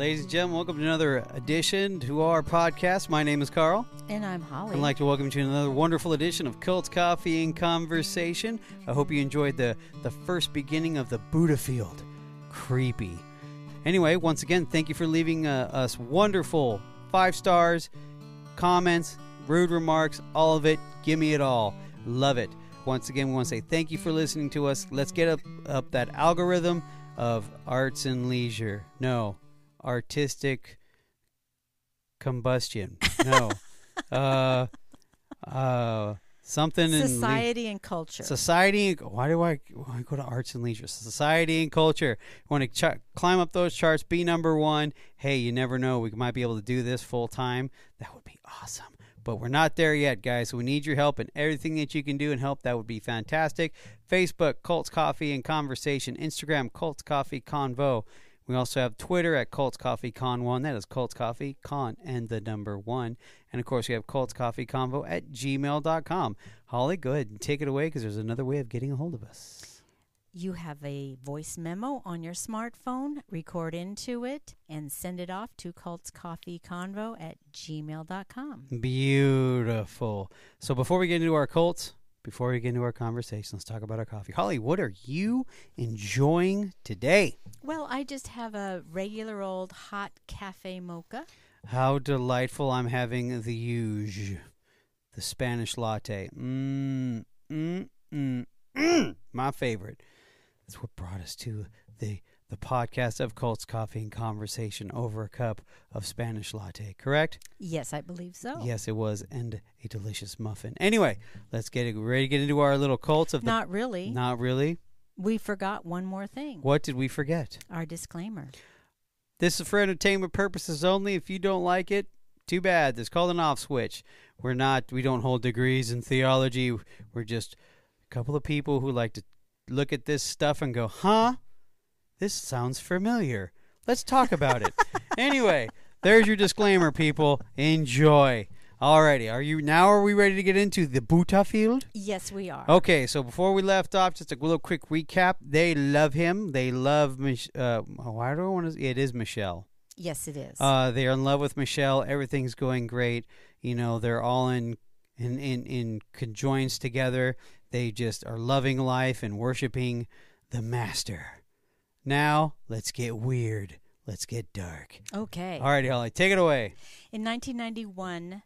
Ladies and gentlemen, welcome to another edition to our podcast. My name is Carl. And I'm Holly. I'd like to welcome you to another wonderful edition of Cults Coffee and Conversation. I hope you enjoyed the, the first beginning of the Buddha Field. Creepy. Anyway, once again, thank you for leaving uh, us wonderful five stars, comments, rude remarks, all of it. Give me it all. Love it. Once again, we want to say thank you for listening to us. Let's get up, up that algorithm of arts and leisure. No, artistic combustion. No. uh, uh, something in society and culture. Society. and- Why do I, why do I go to arts and leisure? Society and culture. Want to ch- climb up those charts? Be number one. Hey, you never know. We might be able to do this full time. That would be awesome. But we're not there yet, guys. So we need your help and everything that you can do and help. That would be fantastic. Facebook, Cults Coffee and Conversation. Instagram, Cults Coffee Convo. We also have Twitter at Cults Coffee Con One. That is Cults Coffee Con and the number one. And of course, we have Cults Coffee Convo at gmail.com. Holly, go ahead and take it away because there's another way of getting a hold of us. you have a voice memo on your smartphone, record into it, and send it off to cultscoffeeconvo at gmail.com. Beautiful. So before we get into our cults, before we get into our conversation, let's talk about our coffee. Holly, what are you enjoying today? Well, I just have a regular old hot cafe mocha. How delightful I'm having the huge, the Spanish latte. Mmm, mmm, mmm, mmm. My favorite. That's what brought us to the the podcast of Cults Coffee and Conversation over a cup of Spanish latte. Correct? Yes, I believe so. Yes, it was, and a delicious muffin. Anyway, let's get it, ready to get into our little cults of the. Not really. Not really. We forgot one more thing What did we forget? our disclaimer. This is for entertainment purposes only. If you don't like it, too bad. It's called an off switch. We're not. We don't hold degrees in theology. We're just a couple of people who like to look at this stuff and go, "Huh, this sounds familiar. Let's talk about it." anyway, there's your disclaimer, people. Enjoy. Alrighty, are you now? Are we ready to get into the Buddha field? Yes, we are. Okay, so before we left off, just a little quick recap. They love him. They love Mich- uh, why do I want to? It is Michel. Yes, it is. Uh, they are in love with Michel. Everything's going great. You know, they're all in in in in conjoins together. They just are loving life and worshiping the Master. Now, let's get weird. Let's get dark. okay. All right, Holly, take it away. In 1991,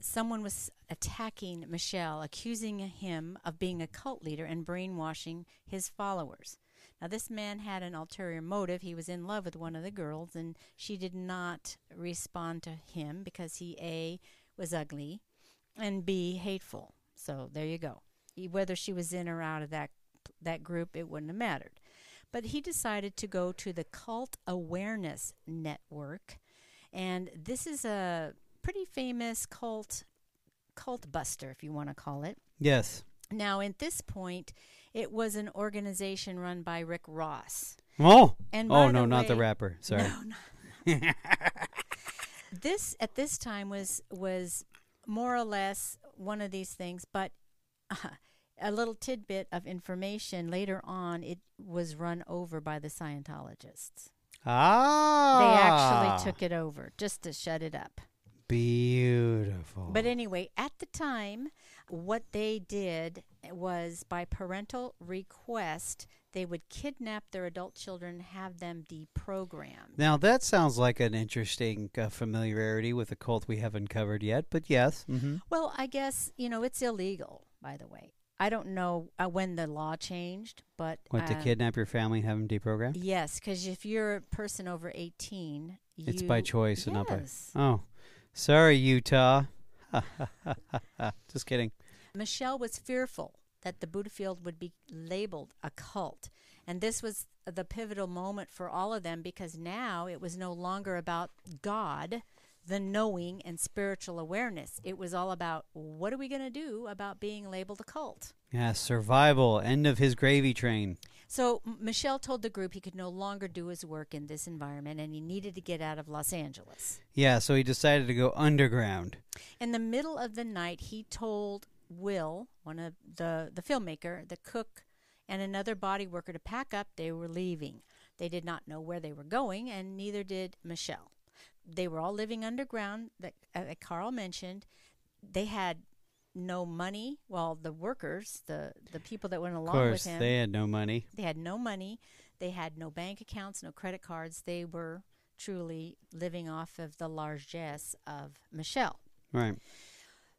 someone was attacking Michel, accusing him of being a cult leader and brainwashing his followers. Now, this man had an ulterior motive. He was in love with one of the girls, and she did not respond to him because he, A, was ugly, and B, hateful. So there you go. He- Whether she was in or out of that, that group, it wouldn't have mattered. But he decided to go to the Cult Awareness Network and this is a pretty famous cult cult buster if you want to call it Yes. now at this point it was an organization run by rick ross Oh. And oh no, the not the rapper. Sorry. no, no. this at this time was was more or less one of these things but uh, a little tidbit of information later on it was run over by the scientologists Ah. they actually took it over just to shut it up Beautiful. But anyway, at the time, what they did was by parental request, they would kidnap their adult children, have them deprogrammed. Now that sounds like an interesting uh, familiarity with a cult we haven't covered yet, but yes. hmm Well, I guess, you know, it's illegal, by the way. I don't know uh, when the law changed, but. What to uh, kidnap your family and have them deprogrammed? Yes, because if you're a person over 18, It's by choice and not by. Yes. Oh, sorry, Utah. Just kidding. Michel was fearful that the Buddha field would be labeled a cult. And this was the pivotal moment for all of them because now it was no longer about God, the knowing, and spiritual awareness. It was all about what are we going to do about being labeled a cult? Yeah, survival. End of his gravy train. So M- Michel told the group he could no longer do his work in this environment and he needed to get out of Los Angeles. Yeah, so he decided to go underground. In the middle of the night, he told Will, one of the the filmmaker, the cook, and another body worker to pack up. They were leaving. They did not know where they were going, and neither did Michel. They were all living underground, that, uh, that Carl mentioned. They had no money. Well, the workers, the, the people that went along course, with him, they had no money. they had no money. They had no bank accounts, no credit cards. They were truly living off of the largesse of Michel. Right.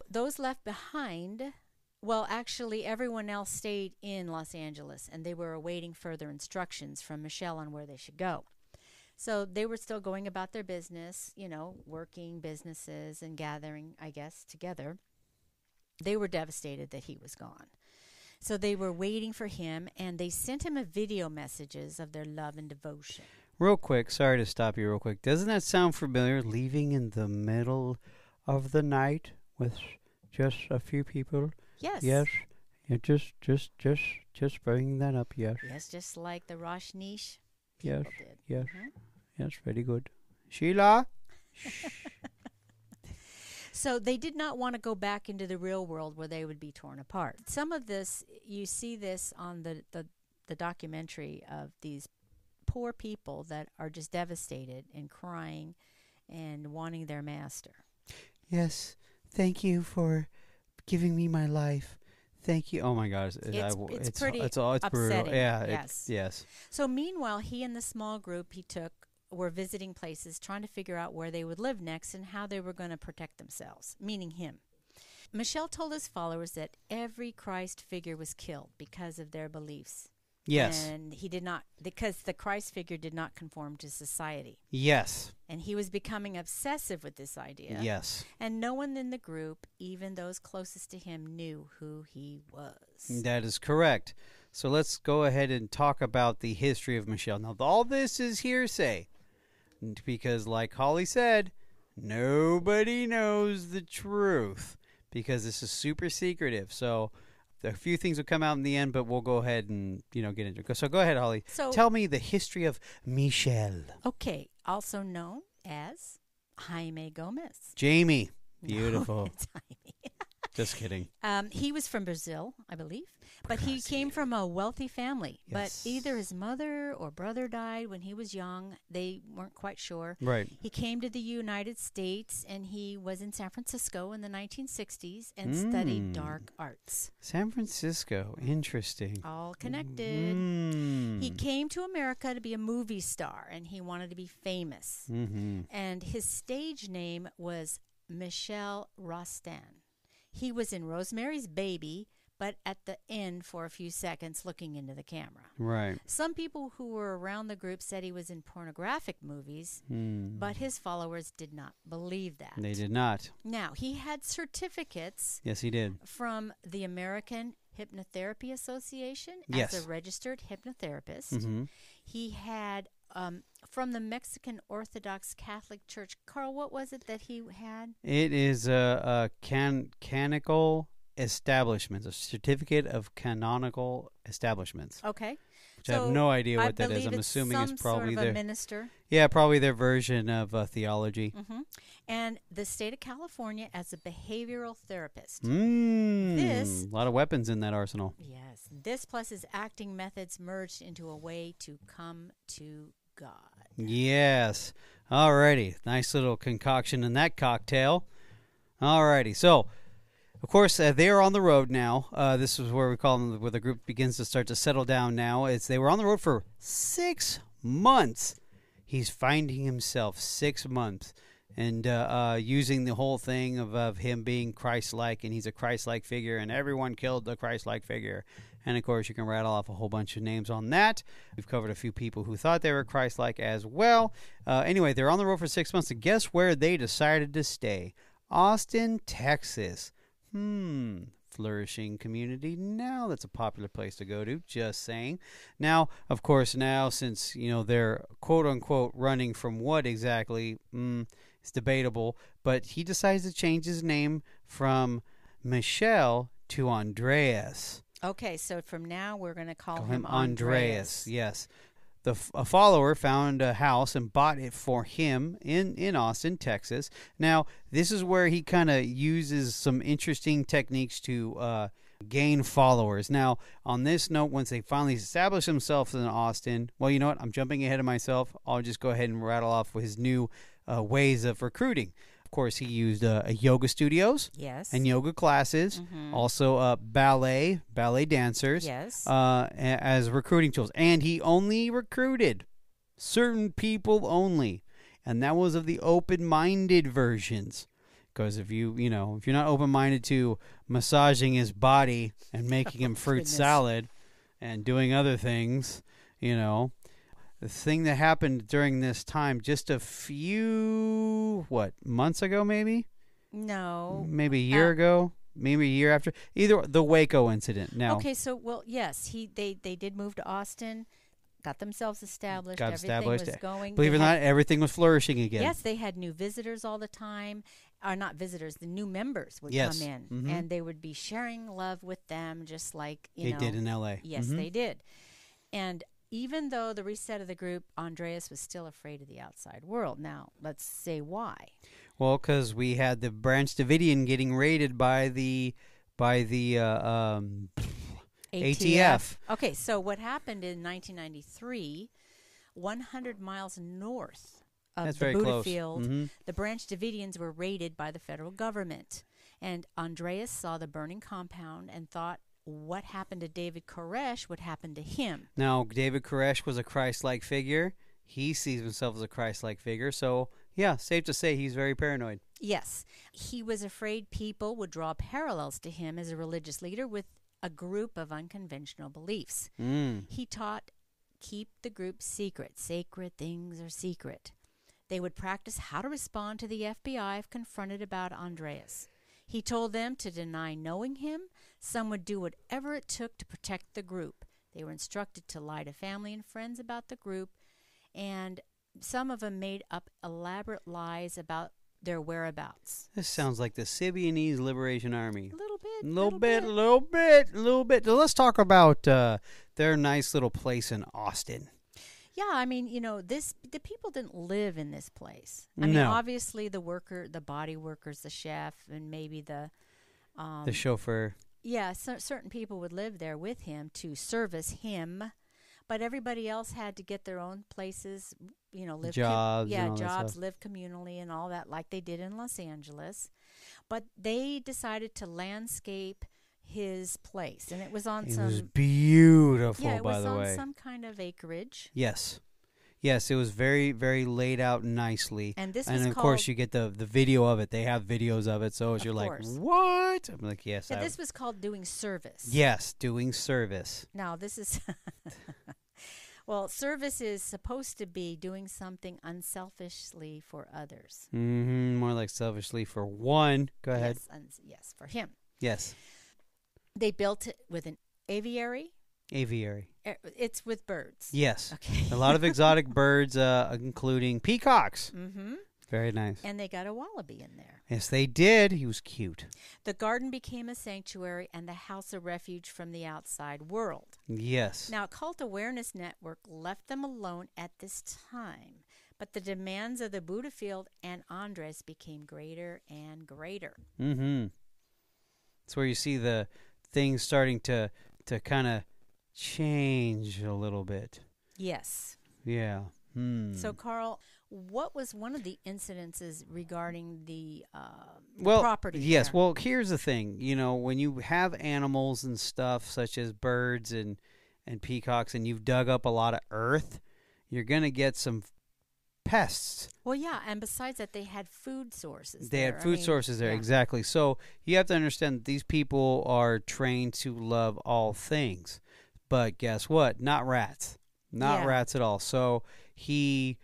Those left behind, well, actually, everyone else stayed in Los Angeles and they were awaiting further instructions from Michel on where they should go. So they were still going about their business, you know, working businesses and gathering, I guess, together. They were devastated that he was gone. So they were waiting for him and they sent him a video messages of their love and devotion. Real quick, sorry to stop you real quick. Doesn't that sound familiar? Leaving in the middle of the night with just a few people? Yes. Yes. Yeah, just just just just bringing that up. Yes. Yes, just like the Rajneesh Yes. did. Yes. Mhm. Yes, very good. Sheila? So they did not want to go back into the real world where they would be torn apart. Some of this, you see this on the, the, the documentary of these poor people that are just devastated and crying and wanting their master. Yes. Thank you for giving me my life. Thank you. Oh my gosh. It's- I- it's it's pretty it's all it's brutal. upsetting, Yeah. it- yes. yes. So meanwhile, he and the small group he took were visiting places, trying to figure out where they would live next and how they were going to protect themselves, meaning him. Michel told his followers that every Christ figure was killed because of their beliefs. Yes. And he did not, because the Christ figure did not conform to society. yes. And he was becoming obsessive with this idea. Yes. And no one in the group, even those closest to him, knew who he was. That is correct. So let's go ahead and talk about the history of Michel. Now, all this is hearsay because, like Holly said, nobody knows the truth because this is super secretive. So a few things will come out in the end, but we'll go ahead and you know get into it. So go ahead, Holly. So, Tell me the history of Michel. okay, also known as Jaime Gomez. Jamie. No, Beautiful. Jaime. Just kidding. Um, he was from Brazil, I believe, but he came from a wealthy family. Yes. But either his mother or brother died when he was young. They weren't quite sure. Right. He came to the United States and he was in San Francisco in the 1960s and studied Mm. dark arts. San Francisco. Interesting. All connected. Mm. He came to America to be a movie star and he wanted to be famous. Mm-hmm. And his stage name was Michel Rostan. He was in Rosemary's Baby, but at the end for a few seconds looking into the camera. Right. Some people who were around the group said he was in pornographic movies, Mm. but his followers did not believe that. They did not. Now, he had certificates Yes, he did. from the American Hypnotherapy Association Yes. as a registered hypnotherapist. Mm-hmm. He had um, from the Mexican Orthodox Catholic Church. Carl, what was it that he had? It is a, a can canonical establishments, a certificate of canonical establishments, Okay. which I have no idea I what that is. I'm it's assuming it's probably sort of their a minister. yeah, probably their version of uh, theology. hmm And the state of California as a behavioral therapist. Mm, This- a lot of weapons in that arsenal. Yes. This plus his acting methods merged into a way to come to God. Yes. Alrighty. Nice little concoction in that cocktail. Alrighty. So, of course, uh, they are on the road now. Uh, this is where we call them, where the group begins to start to settle down now. It's they were on the road for six months. He's finding himself six months and uh, uh, using the whole thing of, of him being Christ-like, and he's a Christ-like figure, and everyone killed the Christ-like figure. And of course, you can rattle off a whole bunch of names on that. We've covered a few people who thought they were Christ like as well. Uh, anyway, they're on the road for six months. And guess where they decided to stay? Austin, Texas. Hmm. Flourishing community. Now that's a popular place to go to. Just saying. Now, of course, now since, you know, they're quote unquote running from what exactly? Hmm. It's debatable. But he decides to change his name from Michel to Andreas. Okay, so from now we're going to call, Call him him Andreas. Andreas. Yes. The a follower found a house and bought it for him in in Austin, Texas. Now, this is where he kind of uses some interesting techniques to uh, gain followers. Now, on this note, once they finally establish themselves in Austin, well, you know what? I'm jumping ahead of myself. I'll just go ahead and rattle off his new uh, ways of recruiting. Of course, he used uh, yoga studios Yes. and yoga classes, Mhm. also uh, ballet, ballet dancers, Yes. uh, as recruiting tools. And he only recruited certain people only, and that was of the open-minded versions. Because if you, you know, if you're not open-minded to massaging his body and making him fruit Goodness. salad and doing other things, you know, the thing that happened during this time, just a few what months ago, maybe, no. maybe a year Uh, ago, maybe a year after, either the Waco incident. Now, Okay, so well, yes, he they they did move to Austin, got themselves established. Got everything established. was going. believe it or not, everything was flourishing again. Yes, they had new visitors all the time. Or not visitors, the new members would Yes. come in, Mhm. and they would be sharing love with them, just like you they know. did in L.A. Yes, Mhm. they did. And even though the reset of the group, Andreas was still afraid of the outside world. Now, let's say why. Well, because we had the Branch Davidian getting raided by the by the uh, um, ATF. Okay, so what happened in 1993, 100 miles north of That's the Buddha close. Field, Mhm. the Branch Davidians were raided by the federal government. And Andreas saw the burning compound and thought what happened to David Koresh what happened to him. Now, David Koresh was a Christ-like figure. He sees himself as a Christ-like figure. So, yeah, safe to say he's very paranoid. Yes, he was afraid people would draw parallels to him as a religious leader with a group of unconventional beliefs. Mm. He taught keep the group secret. Sacred things are secret. They would practice how to respond to the FBI if confronted about Andreas. He told them to deny knowing him. Some would do whatever it took to protect the group. They were instructed to lie to family and friends about the group, and some of them made up elaborate lies about their whereabouts. This sounds like the Symbionese Liberation Army. A little bit. A little bit, a little bit, a little bit. So let's talk about uh, their nice little place in Austin. Yeah, I mean, you know, this the people didn't live in this place. I mean, obviously the worker, the body workers, the chef, and maybe the um, The chauffeur. yeah, cer certain people would live there with him to service him, but everybody else had to get their own places, you know, live com- Jobs yeah, and all jobs, live communally and all that, like they did in Los Angeles. But they decided to landscape his place, and it was on It some was beautiful, yeah, it by was the on way. some kind of acreage. Yes. Yes, it was very, very laid out nicely. And this and of course, you get the the video of it. They have videos of it, so you're like, "What?" I'm like, "Yes, Yeah, I- this was called doing service. yes, doing service." Now, this is. well, service is supposed to be doing something unselfishly for others. hmm More like selfishly for one. Go ahead. Yes, uns- yes, for him. Yes, They built it with an aviary. aviary. Eh, It's with birds. Yes, Okay. a lot of exotic birds, uh, including peacocks. mm-hmm. Very nice. And they got a wallaby in there. Yes, they did. He was cute. The garden became a sanctuary and the house a refuge from the outside world. Yes. Now, Cult Awareness Network left them alone at this time, but the demands of the Buddha field and Andres became greater and greater. Mm-hmm. It's where you see the things starting to to kind of change a little bit. Yes. Yeah. Hmm. So, Carl, what was one of the incidences regarding the, uh, well, property? Yes. there? Well, here's the thing. You know, when you have animals and stuff such as birds and and peacocks, and you've dug up a lot of earth, you're gonna get some pests. Well, yeah, and besides that, they had food sources. They there. had I food mean, sources there, yeah. exactly. So you have to understand that these people are trained to love all things. But guess what? Not rats. Not Yeah. rats at all. So he,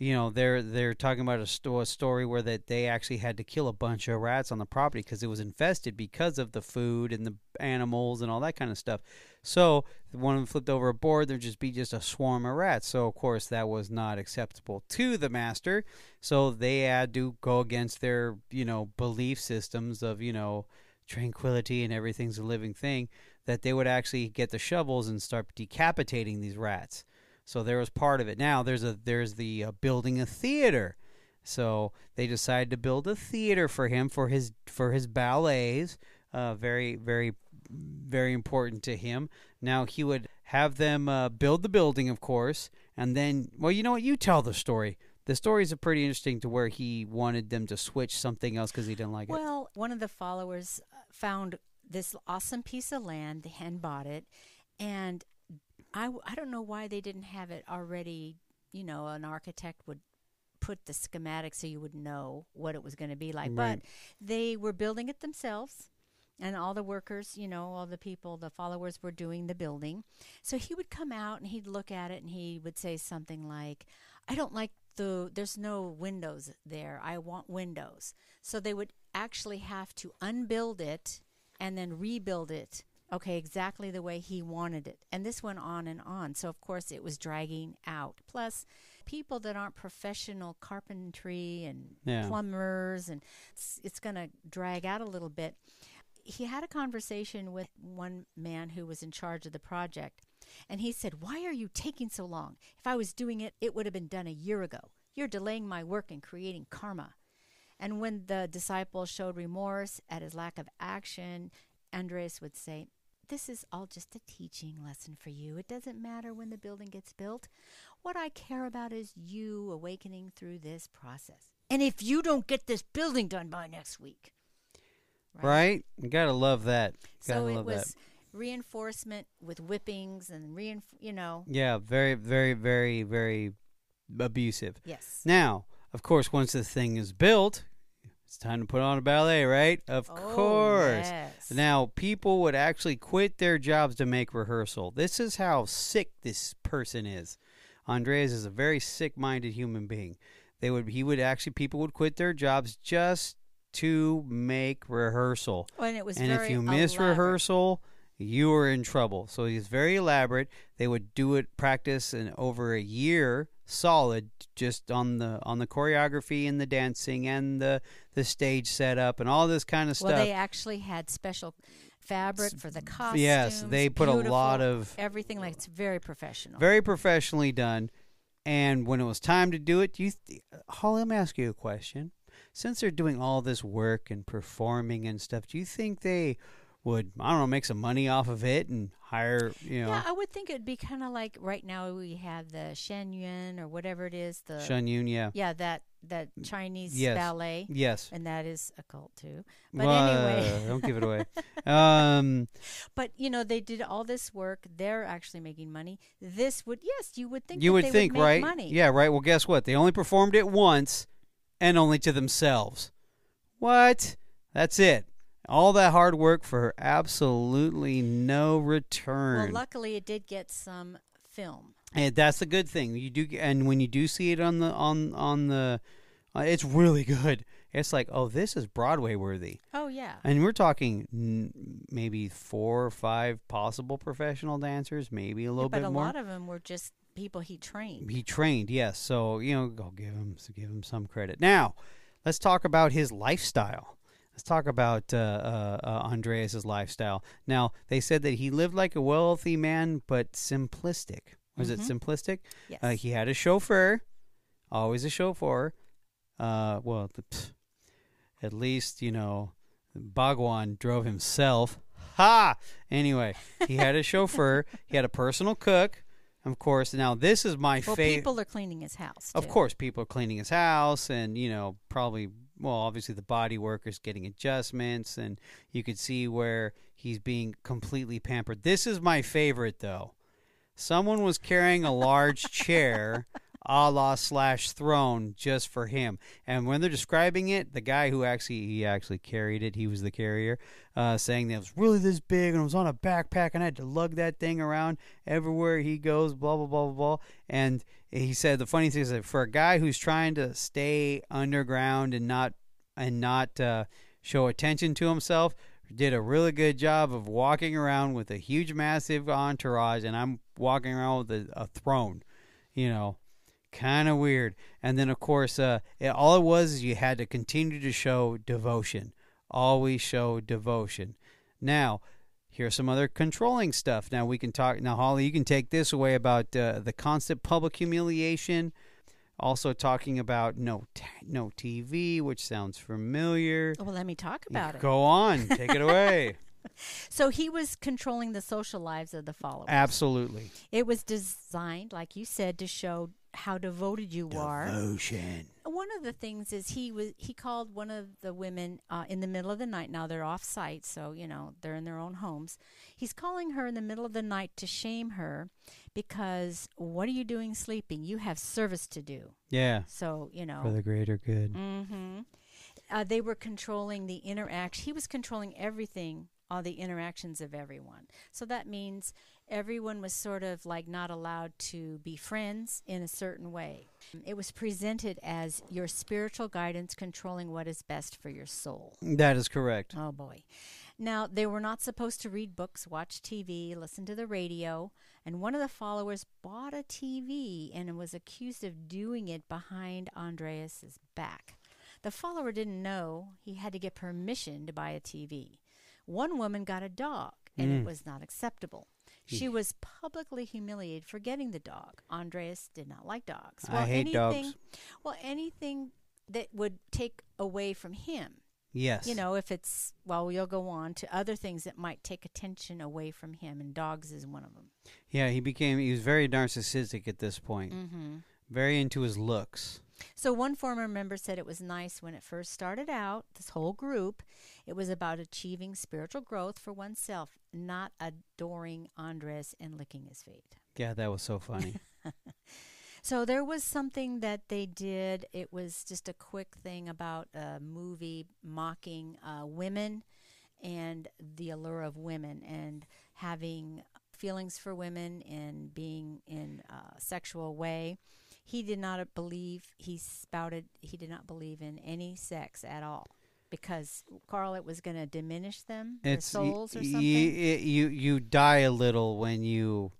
you know, they're they're talking about a, sto- a story where that they actually had to kill a bunch of rats on the property because it was infested because of the food and the animals and all that kind of stuff. So one of them flipped over a board, there'd just be just a swarm of rats. So of course that was not acceptable to the master. So they had to go against their, you know, belief systems of, you know, tranquility and everything's a living thing, that they would actually get the shovels and start decapitating these rats. So there was part of it. Now there's a there's the uh, building a theater. So they decided to build a theater for him for his for his ballets. Uh, very very very important to him. Now he would have them uh, build the building, of course, and then, well, you know what? You tell the story. The stories are pretty interesting to where he wanted them to switch something else because he didn't like it. Well, one of the followers uh, found this awesome piece of land and bought it, and I, w- I don't know why they didn't have it already. You know, an architect would put the schematic so you would know what it was going to be like. Right. But they were building it themselves, and all the workers, you know, all the people, the followers were doing the building. So he would come out and he'd look at it and he would say something like, I don't like the, there's no windows there. I want windows. So they would actually have to unbuild it and then rebuild it okay exactly the way he wanted it. And this went on and on. So of course it was dragging out. Plus people that aren't professional carpentry and Yeah. plumbers and it's, it's going to drag out a little bit. He had a conversation with one man who was in charge of the project and he said why are you taking so long? If i was doing it it would have been done a year ago. You're delaying my work and creating karma. And when the disciple showed remorse at his lack of action, Andreas would say, This is all just a teaching lesson for you. It doesn't matter when the building gets built. What I care about is you awakening through this process. And if you don't get this building done by next week, right? You gotta love that. Gotta So it love was that. reinforcement with whippings and reinf- you know, Yeah, very, very, very, very abusive. yes. Now, of course, once the thing is built, it's time to put on a ballet, right? Of Oh, course. yes. Now, people would actually quit their jobs to make rehearsal. This is how sick this person is. Andreas is a very sick-minded human being. They would he would actually people would quit their jobs just to make rehearsal. Oh, and it was and if you miss elaborate. rehearsal, you are in trouble. So he's very elaborate. They would do it practice in over a year solid just on the on the choreography and the dancing and the the stage setup and all this kind of stuff. Well, they actually had special fabric for the costumes. yes, they put a lot of- everything like it's very professional. very professionally done. And when it was time to do it, you, th- Holly, let me ask you a question. Since they're doing all this work and performing and stuff, do you think they would, I don't know, make some money off of it and hire, you know, Yeah, I would think it'd be kind of like right now we have the Shen Yun or whatever it is. The Shun Yun? Yeah. yeah, that that Chinese Yes. ballet, Yes. and that is a cult too. But Well, anyway, don't give it away. um, but you know they did all this work. They're actually making money. This would yes, you would think you would think, make right? Money. Yeah, right. Well, guess what? They only performed it once and only to themselves. What? That's it. All that hard work for absolutely no return. Well, luckily it did get some film. and that's the good thing. You do, and when you do see it on the on on the, uh, it's really good. It's like, oh, this is Broadway worthy. Oh yeah. And we're talking n- maybe four or five possible professional dancers, maybe a little bit. but bit a more. lot of them were just people he trained. He trained, yes. So you know, go give him give him some credit. Now, let's talk about his lifestyle. Let's talk about uh, uh, uh, Andreas's lifestyle. Now, they said that he lived like a wealthy man, but simplistic. Was it Mhm. simplistic? Yes. Uh, he had a chauffeur, always a chauffeur. Uh, well, the, pff, at least you know, Bhagwan drove himself. Ha! Anyway, he had a chauffeur. He had a personal cook, of course. Now, this is my well, favorite. people are cleaning his house. Of course, people are cleaning his house, and you know, probably well, obviously the body workers getting adjustments, and you could see where he's being completely pampered. This is my favorite though. Someone was carrying a large chair, a la slash throne, just for him. And when they're describing it, the guy who actually he actually carried it, he was the carrier, uh, saying that it was really this big and it was on a backpack and I had to lug that thing around everywhere he goes, blah blah blah blah blah. And he said the funny thing is that for a guy who's trying to stay underground and not and not uh, show attention to himself, did a really good job of walking around with a huge, massive entourage, and I'm walking around with a, a throne, you know, kind of weird. And then, of course, uh, it, all it was is you had to continue to show devotion, always show devotion. Now, here's some other controlling stuff. Now we can talk. Now, Holly, you can take this away about uh, the constant public humiliation. Also talking about no t- no TV, which sounds familiar. Well, let me talk about it. Go on, take it away. So he was controlling the social lives of the followers. Absolutely. It was designed, like you said, to show how devoted you are. Devotion. One of the things is he was he called one of the women uh, in the middle of the night. Now they're off site, so you know they're in their own homes. He's calling her in the middle of the night to shame her because what are you doing sleeping? You have service to do. Yeah. So you know. For the greater good. Mm-hmm. Uh, they were controlling the interaction. He was controlling everything, all the interactions of everyone. So that means everyone was sort of like not allowed to be friends in a certain way. It was presented as your spiritual guidance controlling what is best for your soul. That is correct. Oh boy. Now, they were not supposed to read books, watch TV, listen to the radio, and one of the followers bought a TV and was accused of doing it behind Andreas's back. The follower didn't know he had to get permission to buy a TV. One woman got a dog, and it Mm. was not acceptable. She was publicly humiliated for getting the dog. Andreas did not like dogs. I hate dogs. anything, Well, anything that would take away from him Yes. you know, if it's well, you'll go on to other things that might take attention away from him, and dogs is one of them. Yeah, he became he was very narcissistic at this point. Mm-hmm. Very into his looks. So one former member said it was nice when it first started out. This whole group, it was about achieving spiritual growth for oneself, not adoring Andres and licking his feet. Yeah, that was so funny. So there was something that they did. It was just a quick thing about a movie mocking uh, women and the allure of women and having feelings for women and being in a sexual way. He did not believe, he spouted, he did not believe in any sex at all. Because Carl, it was going to diminish them, their it's y- souls or y- something. y- you you die a little when you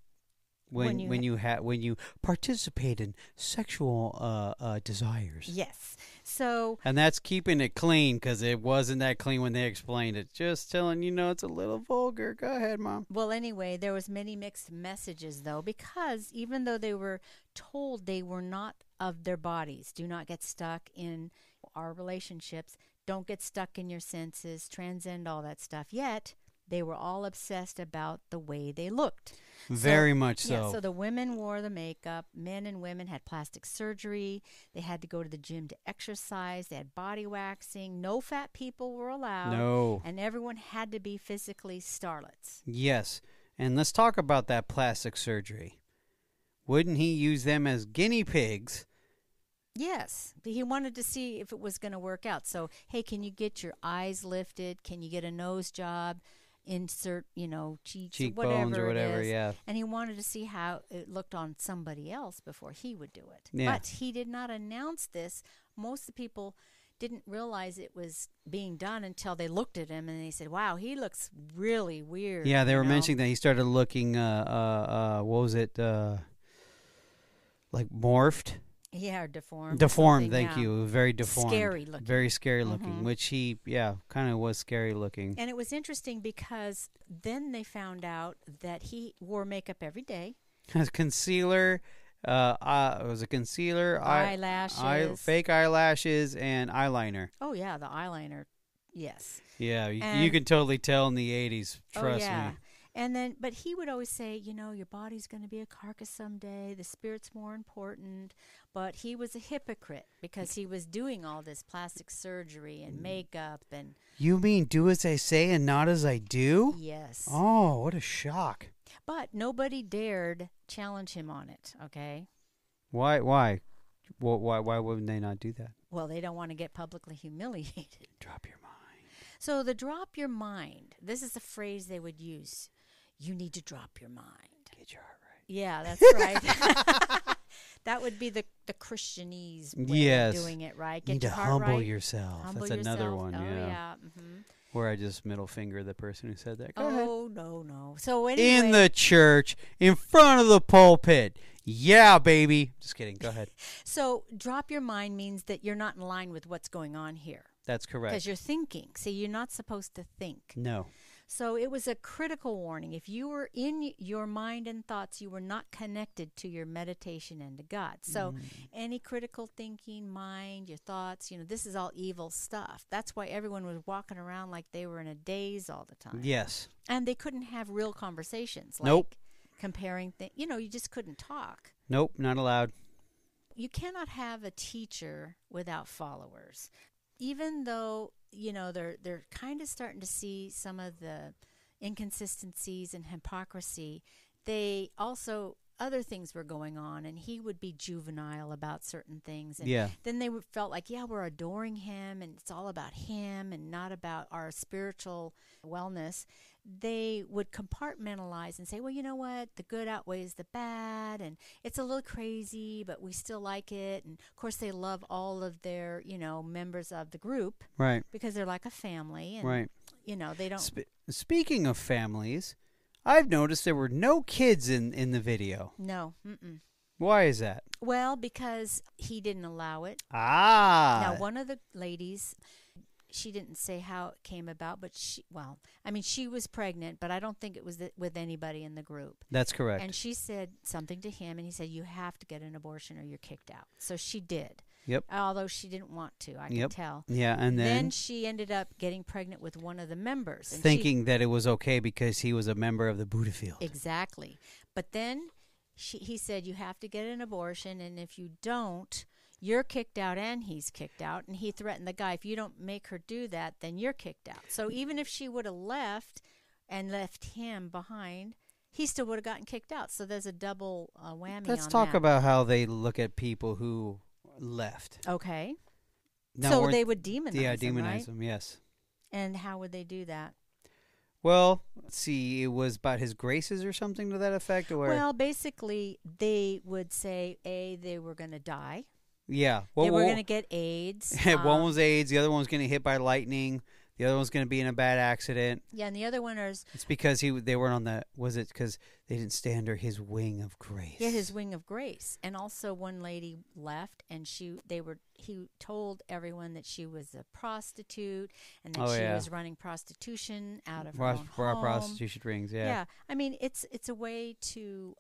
when When you when ha- you ha- when you participate in sexual uh, uh, desires. yes. So And that's keeping it clean because it wasn't that clean when they explained it. Just telling you know it's a little vulgar. Go ahead, mom. Well, anyway, there was many mixed messages though because even though they were told they were not of their bodies, do not get stuck in our relationships, don't get stuck in your senses, transcend all that stuff. Yet, they were all obsessed about the way they looked. Very much Yeah, so. so the women wore the makeup. Men and women had plastic surgery. They had to go to the gym to exercise. They had body waxing. No fat people were allowed. no. And everyone had to be physically starlets. Yes. And let's talk about that plastic surgery. Wouldn't he use them as guinea pigs? Yes, but he wanted to see if it was going to work out. So, hey, can you get your eyes lifted? Can you get a nose job? Insert, you know, cheeks, Cheekbones whatever or whatever, it is. yeah. And he wanted to see how it looked on somebody else before he would do it. Yeah. But he did not announce this. Most of the people didn't realize it was being done until they looked at him and they said, "Wow, he looks really weird." Yeah, they were know? mentioning that he started looking uh uh uh what was it? Uh like morphed? Yeah, or deformed. deformed, thank yeah. you. Very deformed. Scary looking. Very scary looking, Mhm. which he yeah, kind of was scary looking. And it was interesting because then they found out that he wore makeup every day, concealer uh, uh it was a concealer, eyelashes. eye, fake eyelashes and eyeliner. Oh yeah, the eyeliner. Yes. Yeah, y- you can totally tell in the 80s, oh trust yeah. me. And then, but he would always say, you know, your body's going to be a carcass someday. The spirit's more important. But he was a hypocrite because he was doing all this plastic surgery Mm. and makeup and You mean do as I say and not as I do? yes. Oh, what a shock. But nobody dared challenge him on it. Okay. Why why? Wh- Why why wouldn't they not do that? Well, they don't want to get publicly humiliated. Drop your mind. So the drop your mind. This is the phrase they would use. You need to drop your mind. Get your heart right. Yeah, that's right. that would be the the Christianese way Yes. of doing it, right? You need your to humble right. yourself. Humble That's another yourself. one, Oh, yeah. yeah. hmm Where I just middle finger the person who said that. Go ahead. Oh no, no. So anyway, In the church, in front of the pulpit. Yeah, baby. Just kidding. Go ahead. so drop your mind means that you're not in line with what's going on here That's correct. because you're thinking. See, you're not supposed to think. No. So it was a critical warning. If you were in your mind and thoughts, you were not connected to your meditation and to God. So mm. any critical thinking, mind, your thoughts, you know, this is all evil stuff. That's why everyone was walking around like they were in a daze all the time. Yes. And they couldn't have real conversations. Like Nope. Comparing things. You know, you just couldn't talk. Nope. Not allowed. You cannot have a teacher without followers. Even though, you know, they're they're kind of starting to see some of the inconsistencies and hypocrisy, they also other things were going on and he would be juvenile about certain things and Yeah. then they would felt like yeah we're adoring him and it's all about him and not about our spiritual wellness they would compartmentalize and say well you know what the good outweighs the bad and it's a little crazy but we still like it and of course they love all of their you know members of the group Right. because they're like a family and Right. you know they don't Sp- speaking of families, I've noticed there were no kids in in the video. no mm-mm. Why is that? well because he didn't allow it Ah. Now, one of the ladies, she didn't say how it came about, but she, well, I mean, she was pregnant, but I don't think it was th- with anybody in the group. That's correct. And she said something to him, and he said, You have to get an abortion or you're kicked out. So she did. Yep. Although she didn't want to, I Yep. can tell. yeah, and then, then she ended up getting pregnant with one of the members. and she- thinking that it was okay because he was a member of the Buddha field. Exactly. But then she, he said, You have to get an abortion, and if you don't, you're kicked out and he's kicked out. And he threatened the guy, If you don't make her do that, then you're kicked out. So even if she would have left and left him behind, he still would have gotten kicked out. So there's a double uh, whammy Let's talk that. about how they look at people who left. Okay. Now, so they would demonize yeah, him, demonize right? them. Yes. And how would they do that? Well, let's see, it was about his graces or something to that effect, or Well, basically, they would say, A, they were going to die. Yeah, well, they were well, going to get AIDS. one um, was AIDS, the other one was going to hit by lightning, the other one's going to be in a bad accident. Yeah, and the other one is It's because he they weren't on the was it because they didn't stay under his wing of grace. yeah, his wing of grace. And also one lady left and she they were he told everyone that she was a prostitute and that Oh, she yeah. was running prostitution out of her Pros- own for our home. prostitution rings, Yeah. yeah. I mean, it's it's a way to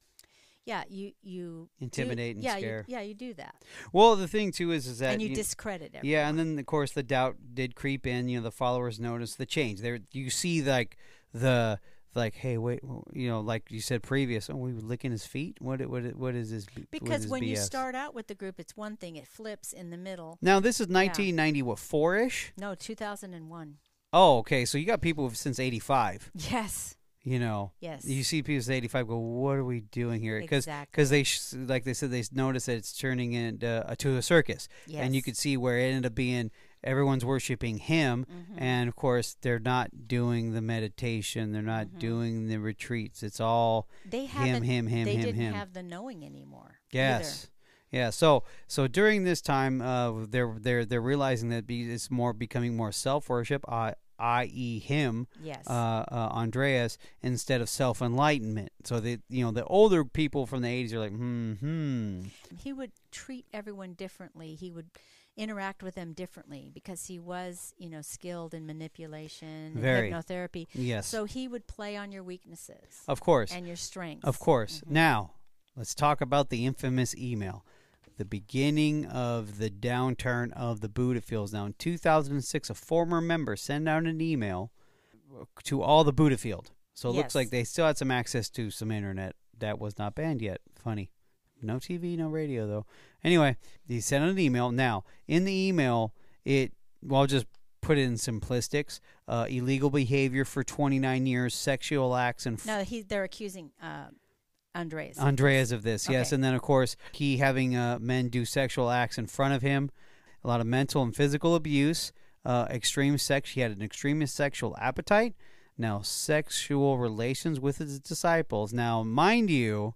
yeah, you you do- Intimidate and yeah, scare. You, yeah, you do that. Well, the thing too is is that and you you- discredit everyone. Yeah, and then of course the doubt did creep in. You know, the followers noticed the change. There, you see like the like, hey, wait, you know, like you said previous. Oh, we were licking his feet. What? What? What is this? because is when you start out with the group, it's one thing. It flips in the middle. now this is 1990, what four ish? No, 2001. Oh, okay. So you got people since 85. Yes. You know, Yes. you see people since 85 go, what are we doing here? Because exactly. they sh- like they said they noticed that it's turning into uh, to a circus, yes. and you could see where it ended up being everyone's worshiping him. Mhm. and of course they're not doing the meditation they're not Mhm. doing the retreats it's all they him him him they him didn't him have the knowing anymore. yes yeah so so during this time uh they're they're they're realizing that it's more becoming more self-worship uh, i.e. him Yes. uh, uh andreas instead of self-enlightenment so the you know the older people from the 80s are like hmm hmm he would treat everyone differently. He would interact with them differently because he was, you know, skilled in manipulation, and hypnotherapy. yes So he would play on your weaknesses of course and your strengths. Of course. Mhm. Now, let's talk about the infamous email. The beginning of the downturn of the Buddha fields. Now, in 2006, a former member sent out an email to all the Buddha field. So it looks like they still had some access to some internet that was not banned yet. Funny. No TV, no radio, though. Anyway, he sent out an email. Now, in the email, it, well, I'll just put it in simplistics uh, illegal behavior for 29 years, sexual acts, and No, he, they're accusing uh, Andres. Andreas of this, yes, Okay. and then of course he having uh, men do sexual acts in front of him, a lot of mental and physical abuse, uh, extreme sex. He had an extreme sexual appetite. Now sexual relations with his disciples. Now, mind you,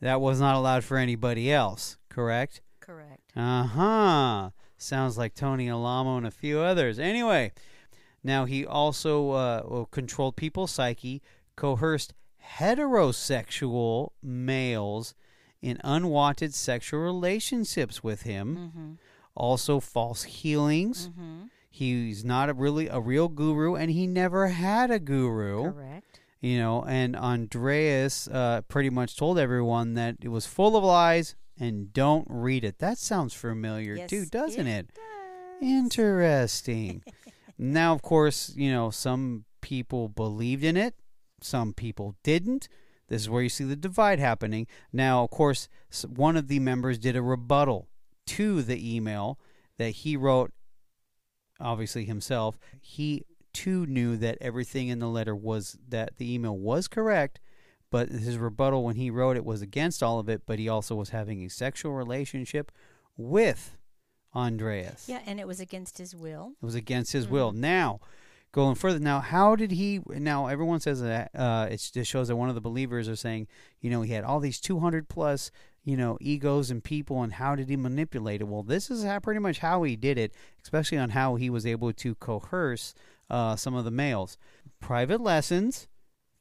that was not allowed for anybody else. Correct? Correct. Uh huh. Sounds like Tony Alamo and a few others. Anyway, now he also uh, controlled people's psyche, coerced heterosexual males in unwanted sexual relationships with him, Mm-hmm. also false healings. Mm-hmm. He's not a really a real guru, and he never had a guru. Correct. You know, and Andreas uh, pretty much told everyone that it was full of lies and don't read it. That sounds familiar Yes, too, doesn't it? does. Interesting. now, of course, you know, some people believed in it, some people didn't. This is where you see the divide happening. Now, of course, one of the members did a rebuttal to the email that he wrote, obviously himself. He too knew that everything in the letter was that the email was correct, but his rebuttal when he wrote it was against all of it, but he also was having a sexual relationship with Andreas. Yeah, and it was against his will. It was against his will. Mm-hmm. Now, going further, now how did he? Now everyone says that uh, it just shows that one of the believers are saying, you know, he had all these two hundred plus, you know, egos and people, and how did he manipulate it? Well, this is how, pretty much how he did it, especially on how he was able to coerce uh, some of the males. Private lessons,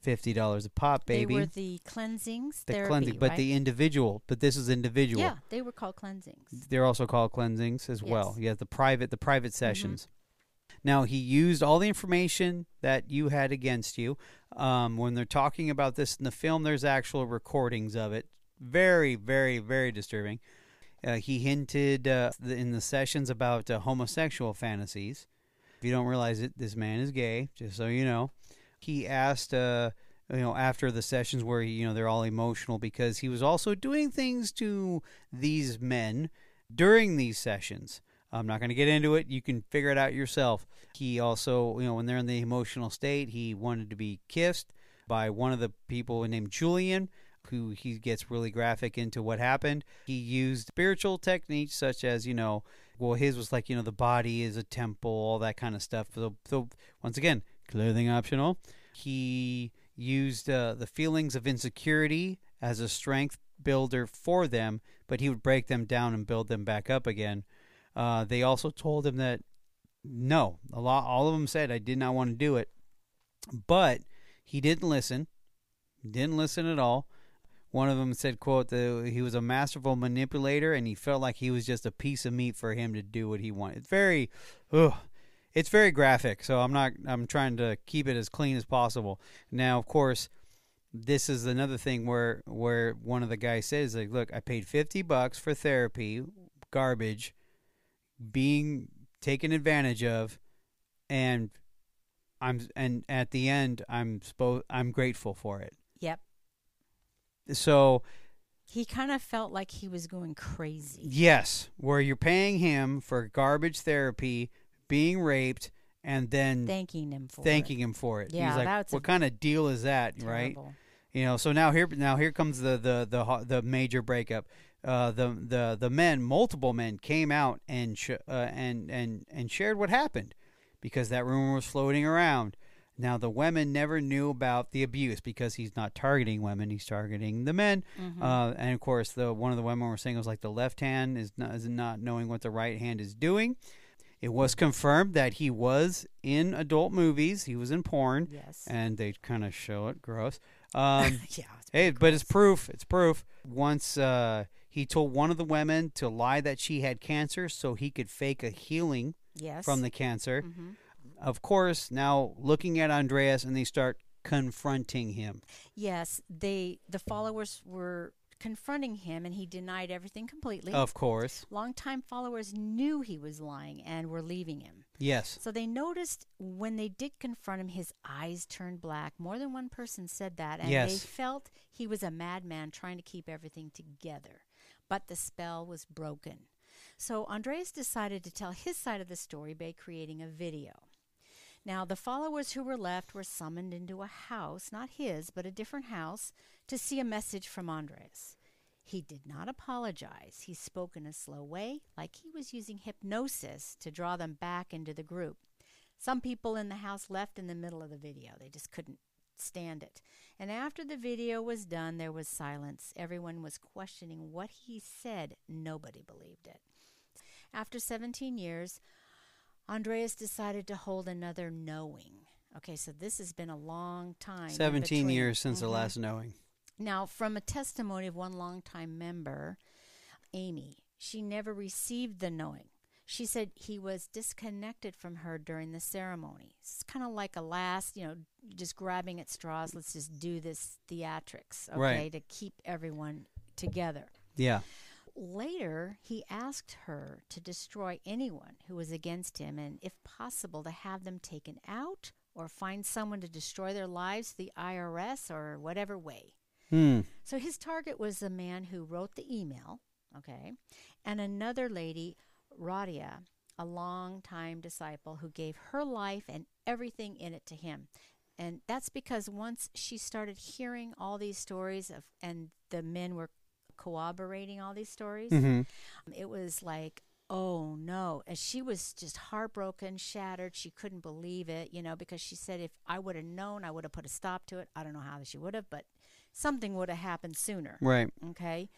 fifty dollars a pop, baby. They were the cleansings. the therapy, cleansing, but right? the individual. But this is individual. yeah, they were called cleansings. They're also called cleansings as well. Yes. Mm-hmm. Yeah, the private the private sessions. Now he used all the information that you had against you. Um, when they're talking about this in the film, there's actual recordings of it. Very, very, very disturbing. Uh, he hinted uh, in the sessions about uh, homosexual fantasies. If you don't realize it, this man is gay. Just so you know, he asked. Uh, you know, after the sessions where you know they're all emotional because he was also doing things to these men during these sessions. I'm not going to get into it. You can figure it out yourself. He also, you know, when they're in the emotional state, he wanted to be kissed by one of the people named Julian, who he gets really graphic into what happened. He used spiritual techniques such as, you know, well, his was like, you know, the body is a temple, all that kind of stuff. So, so once again, clothing optional. He used uh, the feelings of insecurity as a strength builder for them, but he would break them down and build them back up again. Uh, they also told him that no, a lot, all of them said I did not want to do it, but he didn't listen. Didn't listen at all. One of them said, "quote He was a masterful manipulator, and he felt like he was just a piece of meat for him to do what he wanted." It's very, ugh, it's very graphic. So I'm not. I'm trying to keep it as clean as possible. Now, of course, this is another thing where where one of the guys says, "Like, look, I paid fifty bucks for therapy, garbage, being taken advantage of, and I'm and at the end, I'm spo- I'm grateful for it." Yep. So He kind of felt like he was going crazy. yes, where you're paying him for garbage therapy, being raped, and then Thanking him for thanking him for it. Yeah, He's like, that's what kind of deal is that, it. right? You know, so now here now here comes the the the the major breakup. Uh, the the the men, multiple men, came out and sh- uh, and and and shared what happened because that rumor was floating around. Now the women never knew about the abuse because he's not targeting women; he's targeting the men. Mhm. Uh, and of course, the one of the women were saying it was like the left hand is not is not knowing what the right hand is doing. It was confirmed that he was in adult movies. He was in porn, yes. and they kind of show it. Gross. Um, yeah. It's Hey, pretty but it's proof. It's proof. Once uh, he told one of the women to lie that she had cancer so he could fake a healing yes. from the cancer. Mhm. Of course, now looking at Andreas and they start confronting him. Yes, they the followers were confronting him, and he denied everything completely. Of course. Longtime followers knew he was lying and were leaving him. Yes. So they noticed when they did confront him, his eyes turned black. More than one person said that, and they felt he was a madman trying to keep everything together. But the spell was broken. So Andreas decided to tell his side of the story by creating a video. Now, the followers who were left were summoned into a house, not his, but a different house, to see a message from Andreas. He did not apologize. He spoke in a slow way, like he was using hypnosis to draw them back into the group. Some people in the house left in the middle of the video. They just couldn't stand it. And after the video was done, there was silence. Everyone was questioning what he said. Nobody believed it. After 17 years, Andreas decided to hold another knowing. Okay, so this has been a long time. 17 years since the Mhm. last knowing. Now, from a testimony of one longtime member, Amy, she never received the knowing. She said he was disconnected from her during the ceremony. It's kind of like a last, you know, just grabbing at straws. Let's just do this theatrics, okay, Right. to keep everyone together. Yeah. Later, he asked her to destroy anyone who was against him and, if possible, to have them taken out or find someone to destroy their lives, the IRS, or whatever way. Hmm. So his target was the man who wrote the email, okay, and another lady, Radia, a long-time disciple who gave her life and everything in it to him. And that's because once she started hearing all these stories of and the men were corroborating all these stories, mm-hmm. it was like, oh no. And she was just heartbroken, shattered. She couldn't believe it, you know, because she said, if I would have known, I would have put a stop to it. I don't know how she would have, but something would have happened sooner. Right. Okay.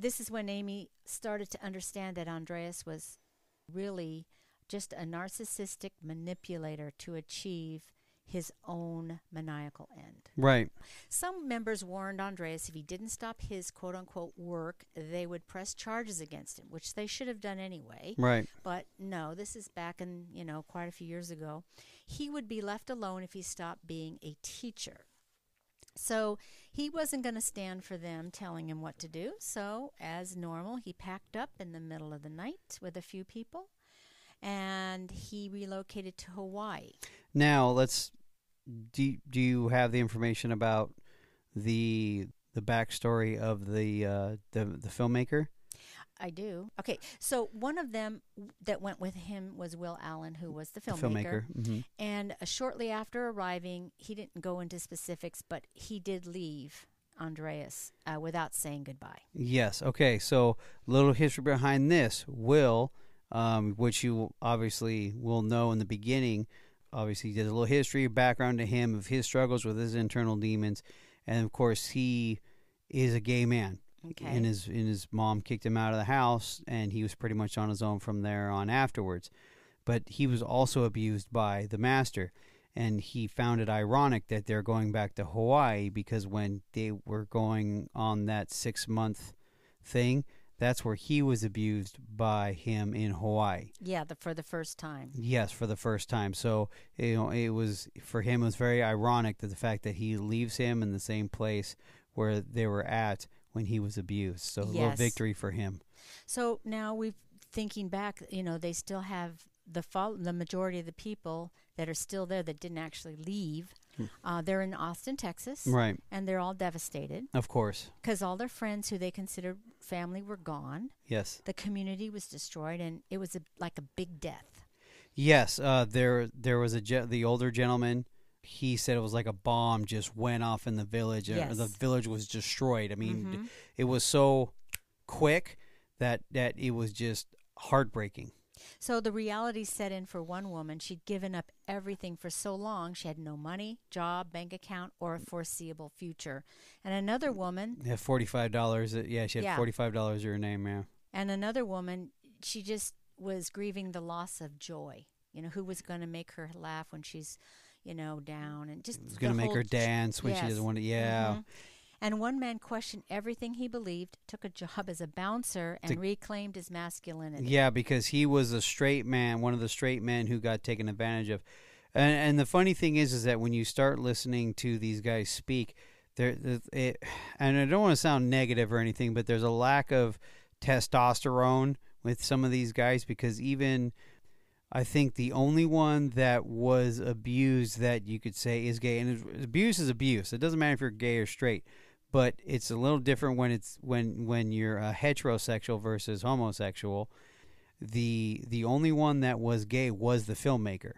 This is when Amy started to understand that Andreas was really just a narcissistic manipulator to achieve his own maniacal end. Right. Some members warned Andreas if he didn't stop his quote unquote work, they would press charges against him, which they should have done anyway. Right. But no, this is back in, you know, quite a few years ago. He would be left alone if he stopped being a teacher. So he wasn't going to stand for them telling him what to do. So, as normal, he packed up in the middle of the night with a few people and he relocated to Hawaii. Now let's. Do Do you have the information about the the backstory of the uh, the the filmmaker? I do. Okay, so one of them that went with him was Will Allen, who was the The filmmaker. filmmaker. hmm And uh, shortly after arriving, he didn't go into specifics, but he did leave Andreas uh, without saying goodbye. Yes. Okay. So, little history behind this. Will, um, which you obviously will know in the beginning, obviously there's a little history, background to him of his struggles with his internal demons, and of course he is a gay man. Okay. And his and his mom kicked him out of the house, and he was pretty much on his own from there on afterwards. But he was also abused by the master, and he found it ironic that they're going back to Hawaii because when they were going on that six month thing, that's where he was abused by him in Hawaii. yeah, the, for the first time. Yes, for the first time. So you know, it was for him. It was very ironic that the fact that he leaves him in the same place where they were at when he was abused. So a little victory for him. So now we've thinking back, you know, they still have the fol- the majority of the people that are still there that didn't actually leave. Uh, they're in Austin, Texas, Right. and they're all devastated Of course. because all their friends who they considered family were gone. Yes. The community was destroyed, and it was a, like a big death. Yes. Uh, there there was a ge- the older gentleman. He said it was like a bomb just went off in the village. or Yes. The village was destroyed. I mean, Mhm. it was so quick that that it was just heartbreaking. So the reality set in for one woman. She'd given up everything for so long. She had no money, job, bank account, or a foreseeable future. And another woman, Yeah, forty five dollars. Yeah, she had Yeah. forty five dollars her name. Yeah. and another woman, she just was grieving the loss of joy. You know, who was going to make her laugh when she's, you know, down and just It's gonna make her dance when she doesn't want to. Yeah. Mhm. And one man questioned everything he believed, took a job as a bouncer, and To- reclaimed his masculinity. Yeah, because he was a straight man, one of the straight men who got taken advantage of. And, and the funny thing is, is that when you start listening to these guys speak, there, it, and I don't want to sound negative or anything, but there's a lack of testosterone with some of these guys because even I think the only one that was abused that you could say is gay, and abuse is abuse. It doesn't matter if you're gay or straight, but it's a little different when it's when when you're a heterosexual versus homosexual. The the only one that was gay was the filmmaker.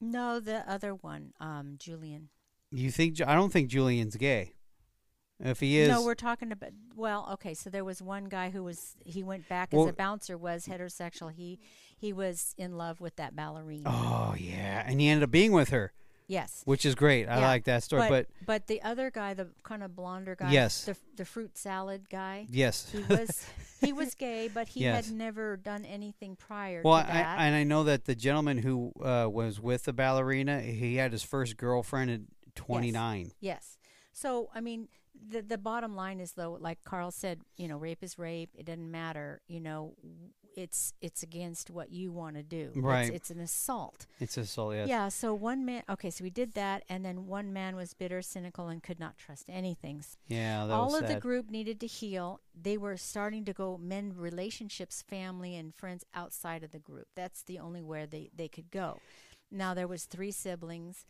No, the other one, um, Julian. You think? I don't think Julian's gay. If he is, No, we're talking about. Well, okay. So there was one guy who was. He went back Well- as a bouncer. Was heterosexual. He he was in love with that ballerina. oh yeah, and he ended up being with her, Yes. which is great. I Yeah, like that story. But, But but the other guy, the kind of blonder guy. Yes. The the fruit salad guy. yes, He was he was gay, but he Yes. had never done anything prior Well, I, and I know that the gentleman who uh, was with the ballerina, he had his first girlfriend at 29. Yes. Yes. So, I mean, the the bottom line is though, like Carl said, you know, rape is rape. It doesn't matter. You know, it's it's against what you want to do. Right. It's, it's an assault. It's a soul. Yes. Yeah. So one man. Okay. So we did that, and then one man was bitter, cynical, and could not trust anything. Yeah. All of the group needed to heal. They were starting to go mend relationships, family, and friends outside of the group. That's the only where they they could go. Now there was three siblings.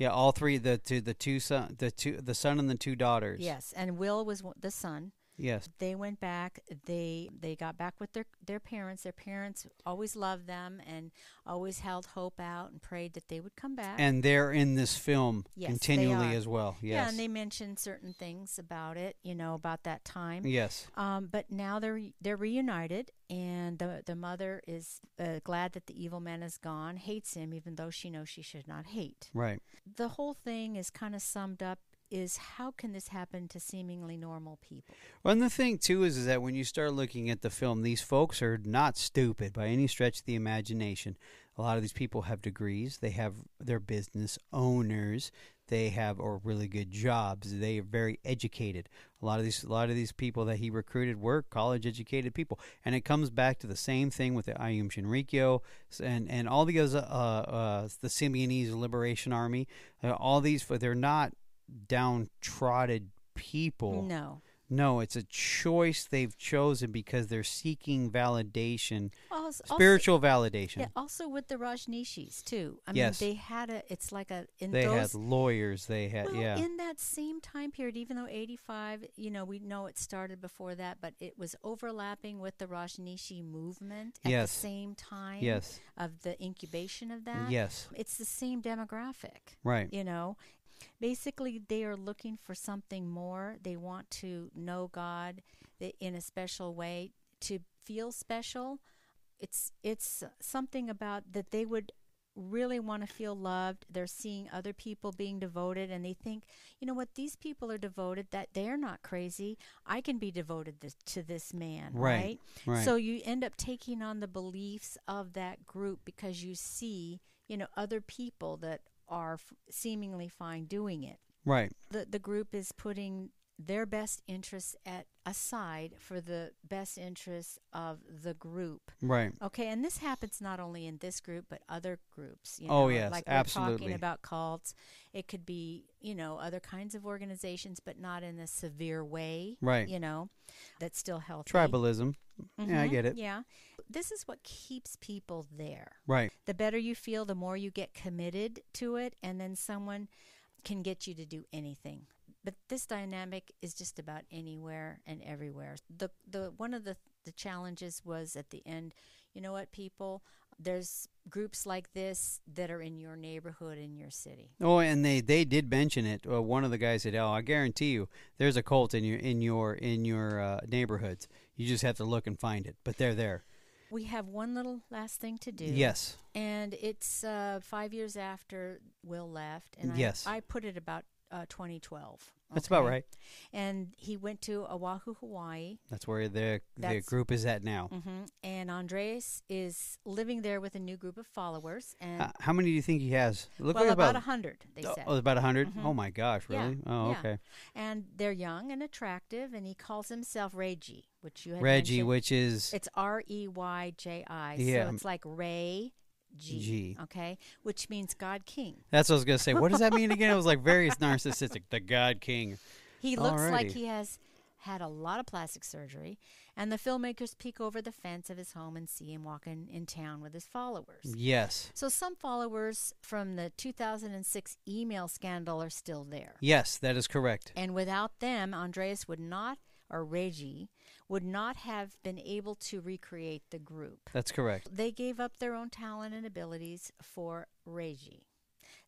Yeah. All three. The two. The two son. The two. The son and the two daughters. Yes, and Will was the son. Yes. They went back. They they got back with their their parents. Their parents always loved them and always held hope out and prayed that they would come back. And they're in this film Yes, continually as well. Yes. Yeah, and they mentioned certain things about it, you know, about that time. yes. Um, but now they're they're reunited, and the the mother is uh, glad that the evil man is gone. Hates him, even though she knows she should not hate. Right. The whole thing is kind of summed up: is how can this happen to seemingly normal people? Well, and the thing too is, is that when you start looking at the film, these folks are not stupid by any stretch of the imagination. A lot of these people have degrees. They have their business owners. They have or really good jobs. They are very educated. A lot of these, a lot of these people that he recruited were college educated people, and it comes back to the same thing with the Aum Shinrikyo and and all the uh, uh, the Symbionese Liberation Army. Uh, all these, they're not downtrodden people. No. No, it's a choice they've chosen because they're seeking validation, Also, spiritual validation. Yeah, also with the Rajneeshees too. I Yes. mean, they had a. It's like a in they those. had lawyers. They had well, yeah, in that same time period, even though eighty-five, you know, we know it started before that, but it was overlapping with the Rajneeshee movement at Yes. the same time. yes, Of the incubation of that. yes, It's the same demographic. right, You know, basically they are looking for something more. They want to know God in a special way, to feel special. It's it's something about that they would really want to feel loved. They're seeing other people being devoted and they think, you know what, these people are devoted that they're not crazy. I can be devoted this, to this man, Right, right? right. So you end up taking on the beliefs of that group because you see, you know, other people that are f- seemingly fine doing it. right, The the group is putting their best interests at aside for the best interests of the group. right. Okay, and this happens not only in this group but other groups. You know, Oh, know, yes, like we're talking about cults. It could be you know other kinds of organizations, but not in a severe way. Right. You know, that's still healthy. Tribalism. Yeah, I Mhm, get it. Yeah. This is what keeps people there. Right, The better you feel, the more you get committed to it, and then someone can get you to do anything. But this dynamic is just about anywhere and everywhere. The the one of the the challenges was at the end, you know what, people, there's groups like this that are in your neighborhood in your city. Oh, and they they did mention it. Uh, one of the guys said, "Oh, I guarantee you, there's a cult in your in your in your uh, neighborhoods. You just have to look and find it, but they're there." We have one little last thing to do. Yes, and it's uh, five years after Will left, and Yes. I, I put it about uh, 2012. that's about right. And he went to Oahu, Hawaii, That's where the the group is at now. hmm and Andreas is living there with a new group of followers, and Uh, how many do you think he has? Look well, like about about a hundred, they oh, said. oh, about a 100 Mhm. Oh my gosh, Yeah, really? Oh, yeah. okay. and they're young and attractive, and he calls himself Reggie, which you had Reggie, mentioned. which is It's R E Y J I. Yeah. So it's like Ray G, G. Okay, which means God King. that's what I was gonna say. What does that mean again? It was like very narcissistic. The God King. He looks like he has had a lot of plastic surgery, and the filmmakers peek over the fence of his home and see him walking in town with his followers. Yes, So some followers from the 2006 email scandal are still there. yes, that is correct. And without them, Andreas would not, or Reggie, would not have been able to recreate the group. That's correct. They gave up their own talent and abilities for Reggie.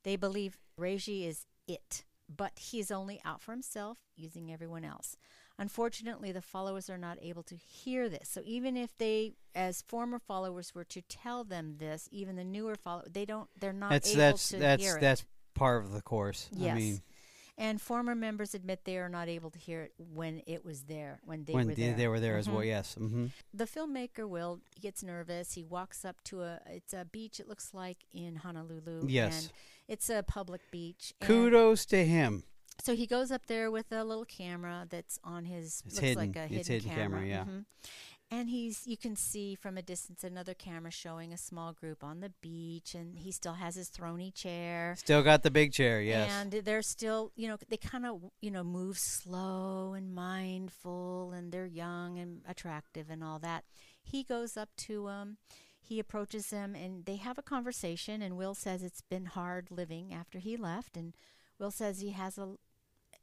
They believe Reggie is it, but he is only out for himself, using everyone else. Unfortunately, the followers are not able to hear this. So even if they, as former followers, were to tell them this, even the newer followers, they don't. They're not That's able that's to that's hear it. that's part of the course. Yes. I mean, and former members admit they are not able to hear it when it was there, when they when were they, there. they were there as well. Mhm. Yes. hmm The filmmaker will gets nervous. He walks up to a it's a beach. It looks like in Honolulu. Yes. and it's a public beach. and Kudos to him. So he goes up there with a little camera that's on his It's looks hidden. like a It's hidden, hidden camera, yeah. mhm. And he's you can see from a distance another camera showing a small group on the beach and he still has his throny chair. Still got the big chair, yes. And they're still, you know, they kind of, you know, move slow and mindful and they're young and attractive and all that. He goes up to him, he approaches them and they have a conversation and Will says it's been hard living after he left and Will says he has a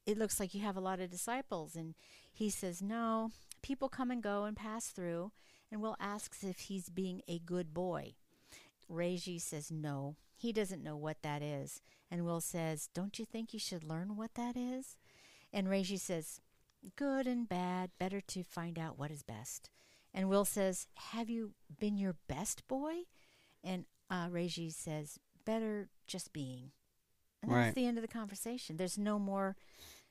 it looks like you have a lot of disciples and he says no people come and go and pass through, and Will asks if he's being a good boy. Reggie says no, he doesn't know what that is. And Will says, Don't you think you should learn what that is? And Reggie says, Good and bad, better to find out what is best. And Will says, Have you been your best boy? And uh, Reggie says, Better just being. And that's Right. the end of the conversation. There's no more.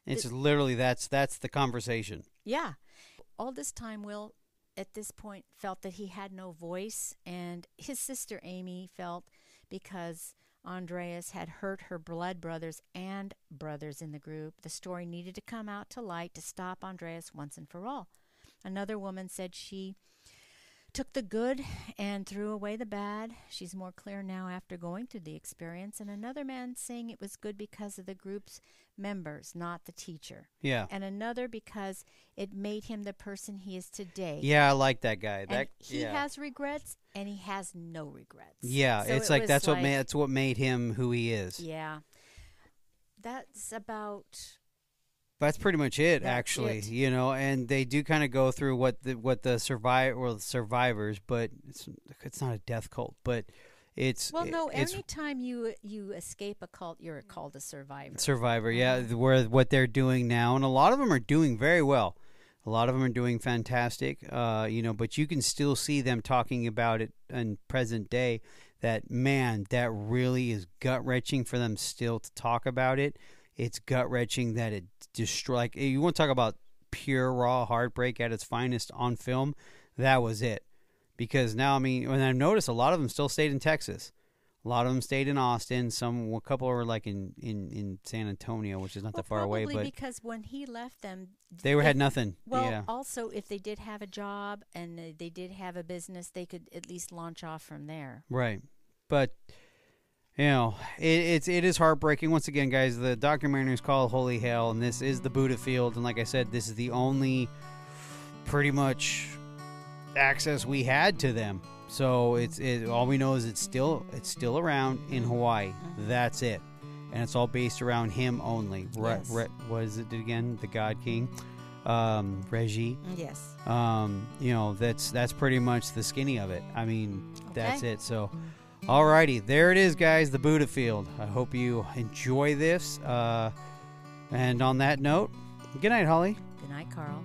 it's literally that's that's the conversation. Yeah. All this time, Will, at this point, felt that he had no voice, and his sister Amy felt because Andreas had hurt her blood brothers and brothers in the group, the story needed to come out to light to stop Andreas once and for all. Another woman said she took the good and threw away the bad. She's more clear now after going through the experience. And another man saying it was good because of the group's members, not the teacher Yeah. and another because it made him the person he is today. Yeah, I like that guy. And That he yeah. has regrets and he has no regrets. Yeah, So it's it like that's what made that's what made him who he is. Yeah. That's about That's pretty much it, That's actually. it. You know, and they do kind of go through what the what the survive or the survivors, but it's it's not a death cult, but it's well no, it's anytime you you escape a cult you're called a survivor. survivor. Yeah, Uh-huh. where what they're doing now, and a lot of them are doing very well. A lot of them are doing fantastic. Uh, you know, but you can still see them talking about it in present day. That man, that really is gut wrenching for them still to talk about it. It's gut wrenching that it destroy. Like eh, you want to talk about pure raw heartbreak at its finest on film. That was it. Because now, I mean, when I noticed a lot of them still stayed in Texas. A lot of them stayed in Austin. Some, a couple were like in, in, in San Antonio, which is not well, that far away, probably but because when he left them they were if- had nothing. Well, yeah, also if they did have a job and they did have a business, they could at least launch off from there. right. But you know, it, it's it is heartbreaking. Once again, guys, the documentary is called Holy Hell, and this is the Buddha Field. And like I said, this is the only pretty much access we had to them. So it's it, all we know is it's still it's still around in Hawaii. That's it, and it's all based around him only. Re, Yes. re, what is it again? The God King, um, Reggie. Yes. um, you know that's that's pretty much the skinny of it i mean that's it so alrighty there it is guys the buddha field i hope you enjoy this uh, and on that note good night holly Good night, Carl.